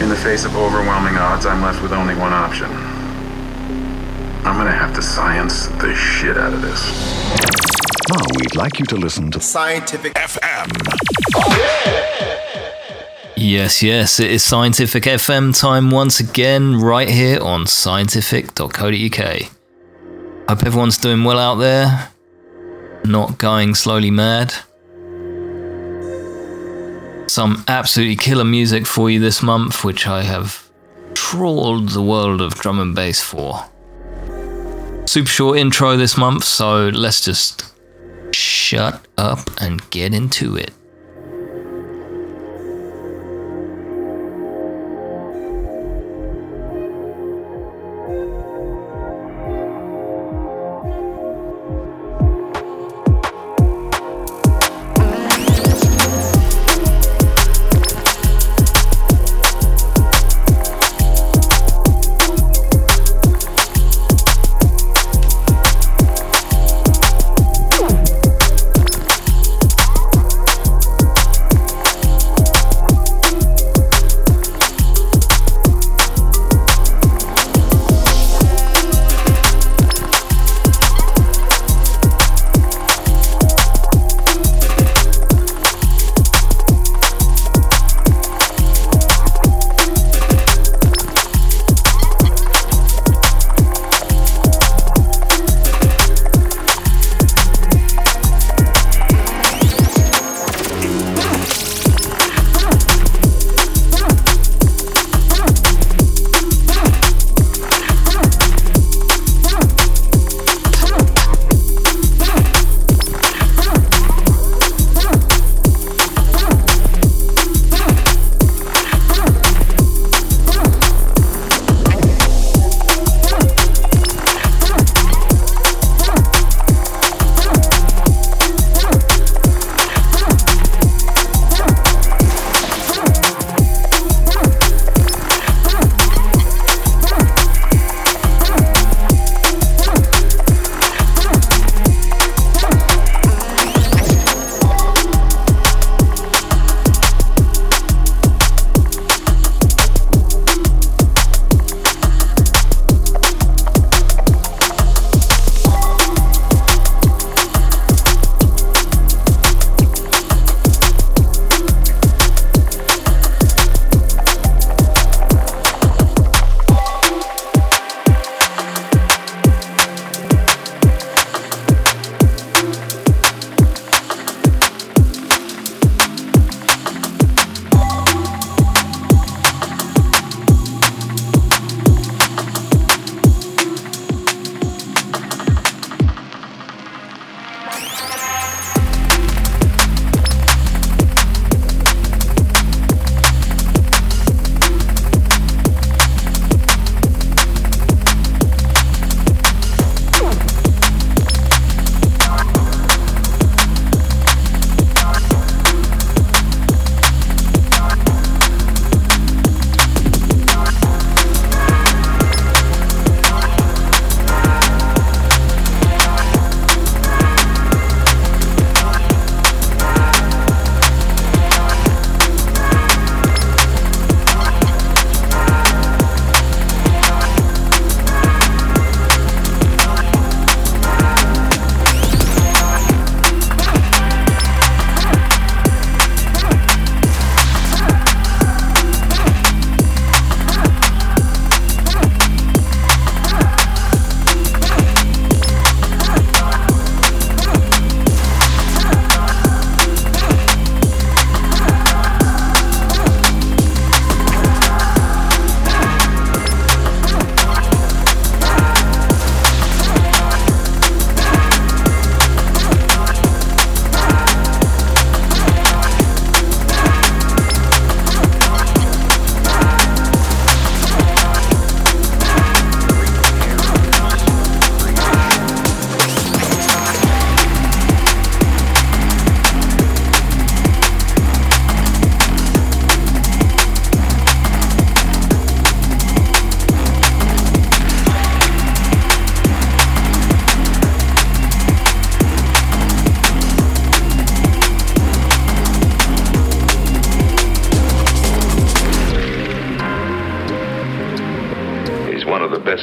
In the face of overwhelming odds, I'm left with only one option. I'm gonna have to science the shit out of this. Now we'd like you to listen to Cyantific FM. Yes, yes, it is Cyantific FM time once again, right here on cyantific.co.uk. Hope everyone's doing well out there, not going slowly mad. Some absolutely killer music for you this month, which I have trawled the world of drum and bass for. Super short intro this month, so let's just shut up and get into it.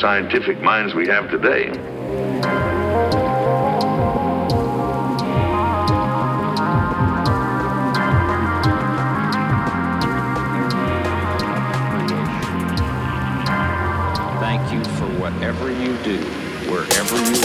Scientific minds we have today. Thank you for whatever you do, wherever you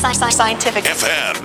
Cyantific FM.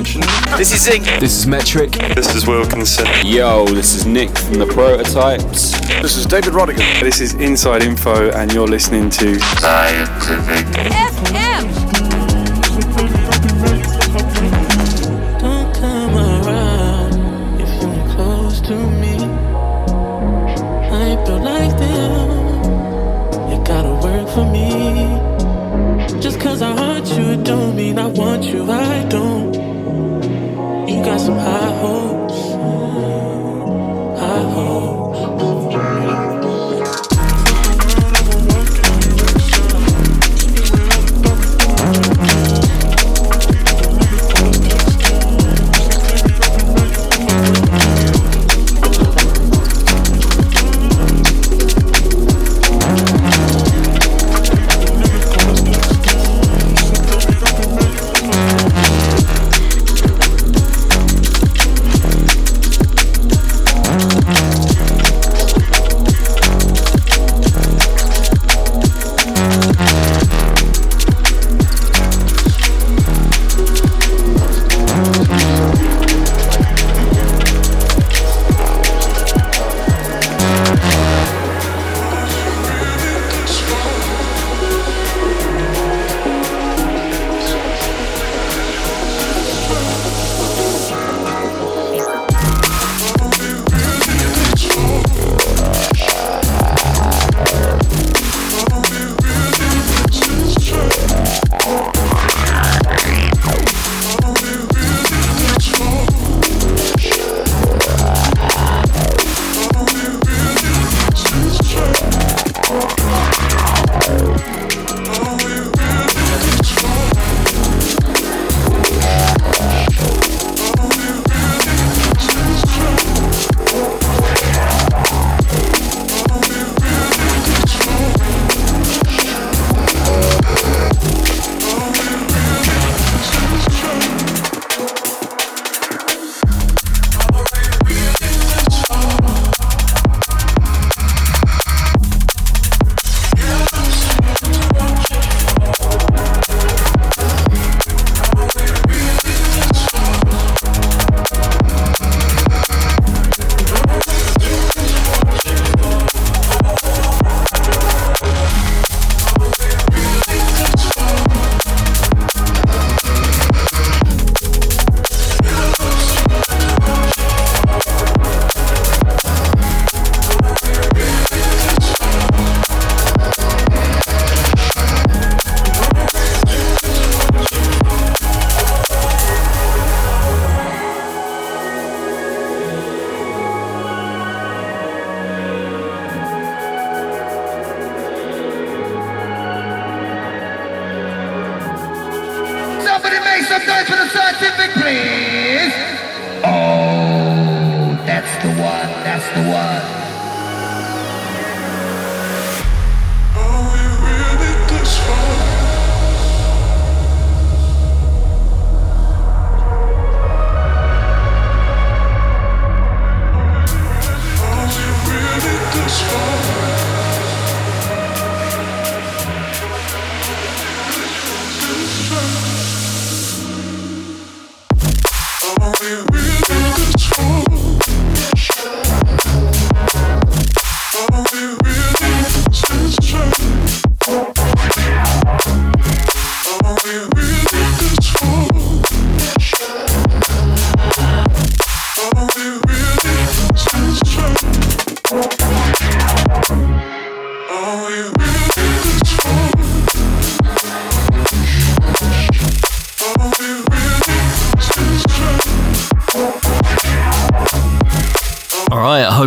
Dimension. This is Zig. This is Metrik. This is Wilkinson. Yo, this is Nick from the Prototypes. This is David Rodigan. This is Inside Info, and you're listening to Cyantific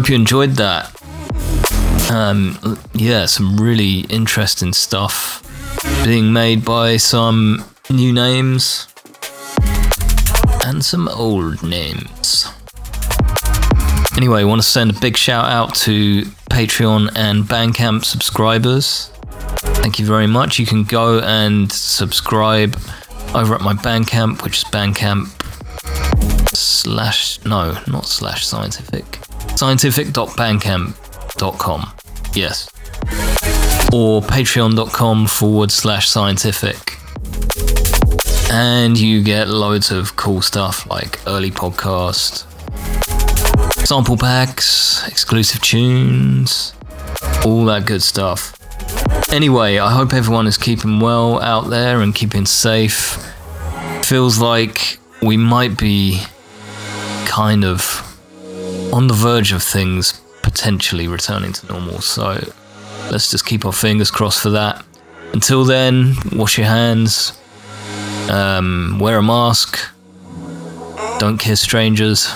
hope you enjoyed that. Um, yeah, some really interesting stuff being made by some new names and some old names. Anyway, I want to send a big shout out to Patreon and Bandcamp subscribers. Thank you very much. You can go and subscribe over at my Bandcamp, which is Bandcamp slash no, not slash cyantific. Cyantific.bandcamp.com. Yes. Or patreon.com forward slash cyantific. And you get loads of cool stuff like early podcast, sample packs, exclusive tunes, all that good stuff. Anyway, I hope everyone is keeping well out there and keeping safe. Feels like we might be kind of on the verge of things potentially returning to normal. So let's just keep our fingers crossed for that. Until then, wash your hands, um, wear a mask, don't kiss strangers.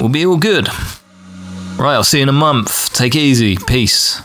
We'll be all good. Right, I'll see you in a month. Take it easy. Peace.